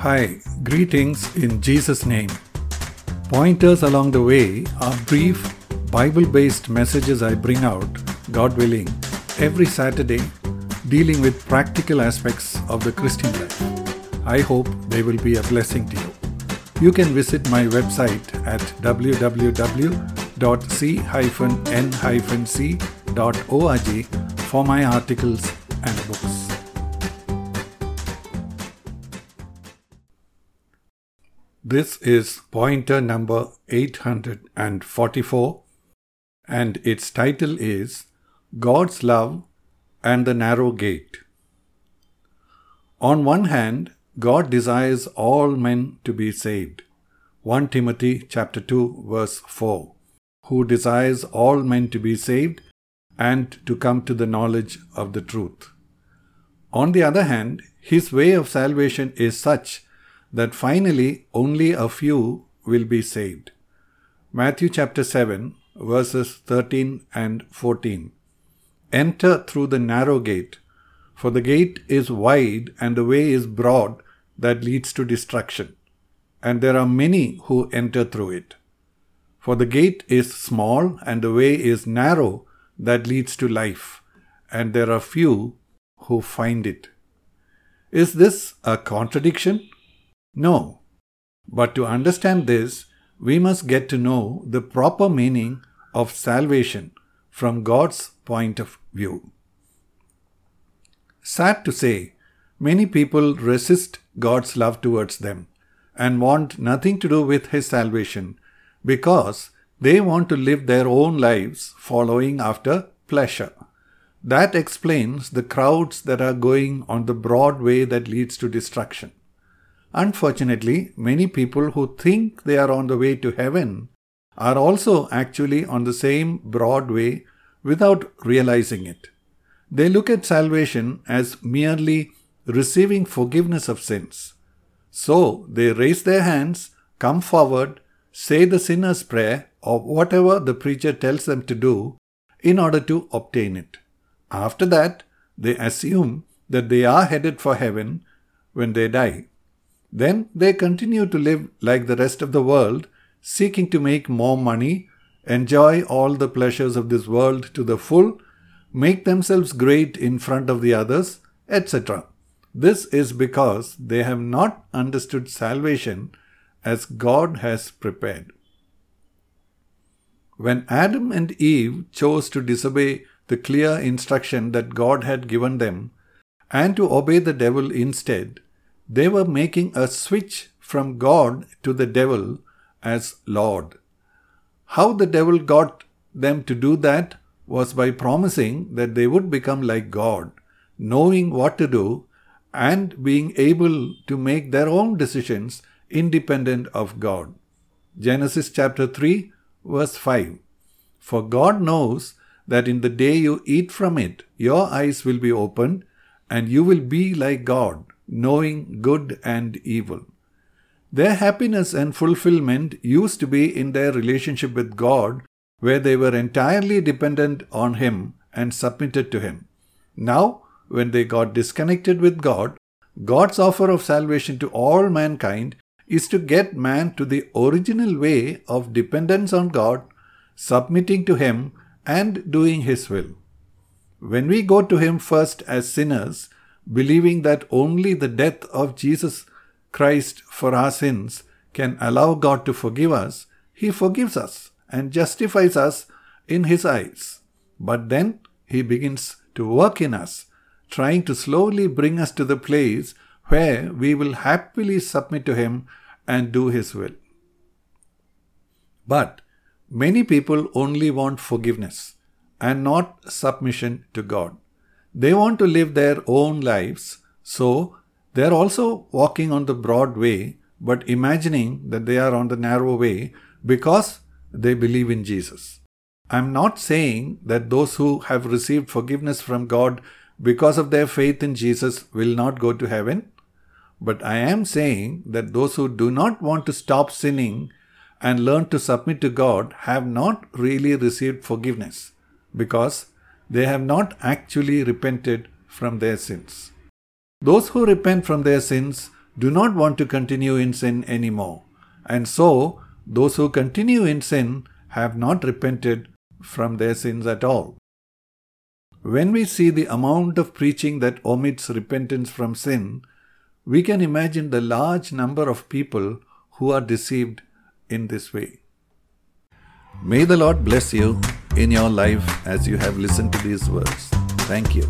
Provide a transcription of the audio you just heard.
Hi, greetings in Jesus' name. Pointers along the way are brief, Bible based messages I bring out, God willing, every Saturday, dealing with practical aspects of the Christian life. I hope they will be a blessing to you. You can visit my website at www.c-n-c.org for my articles and books. This is pointer number 844 and its title is God's Love and the Narrow Gate. On one hand, God desires all men to be saved. 1 Timothy chapter 2 verse 4 who desires all men to be saved and to come to the knowledge of the truth. On the other hand, his way of salvation is such that finally only a few will be saved. Matthew chapter 7, verses 13 and 14. Enter through the narrow gate, for the gate is wide and the way is broad that leads to destruction, and there are many who enter through it. For the gate is small and the way is narrow that leads to life, and there are few who find it. Is this a contradiction? No. But to understand this, we must get to know the proper meaning of salvation from God's point of view. Sad to say, many people resist God's love towards them and want nothing to do with His salvation because they want to live their own lives following after pleasure. That explains the crowds that are going on the broad way that leads to destruction. Unfortunately, many people who think they are on the way to heaven are also actually on the same broad way without realizing it. They look at salvation as merely receiving forgiveness of sins. So they raise their hands, come forward, say the sinner's prayer, or whatever the preacher tells them to do in order to obtain it. After that, they assume that they are headed for heaven when they die. Then they continue to live like the rest of the world, seeking to make more money, enjoy all the pleasures of this world to the full, make themselves great in front of the others, etc. This is because they have not understood salvation as God has prepared. When Adam and Eve chose to disobey the clear instruction that God had given them and to obey the devil instead, they were making a switch from God to the devil as Lord. How the devil got them to do that was by promising that they would become like God, knowing what to do and being able to make their own decisions independent of God. Genesis chapter 3, verse 5. For God knows that in the day you eat from it, your eyes will be opened, and you will be like God, knowing good and evil. Their happiness and fulfillment used to be in their relationship with God, where they were entirely dependent on Him and submitted to Him. Now, when they got disconnected with God, God's offer of salvation to all mankind is to get man to the original way of dependence on God, submitting to Him, and doing His will. When we go to Him first as sinners, believing that only the death of Jesus Christ for our sins can allow God to forgive us, He forgives us and justifies us in His eyes. But then He begins to work in us, trying to slowly bring us to the place where we will happily submit to Him and do His will. But many people only want forgiveness and not submission to God. They want to live their own lives, so they are also walking on the broad way, but imagining that they are on the narrow way because they believe in Jesus. I'm not saying that those who have received forgiveness from God because of their faith in Jesus will not go to heaven, but I am saying that those who do not want to stop sinning and learn to submit to God have not really received forgiveness because they have not actually repented from their sins. Those who repent from their sins do not want to continue in sin anymore. And so, those who continue in sin have not repented from their sins at all. When we see the amount of preaching that omits repentance from sin, we can imagine the large number of people who are deceived in this way. May the Lord bless you in your life as you have listened to these words. Thank you.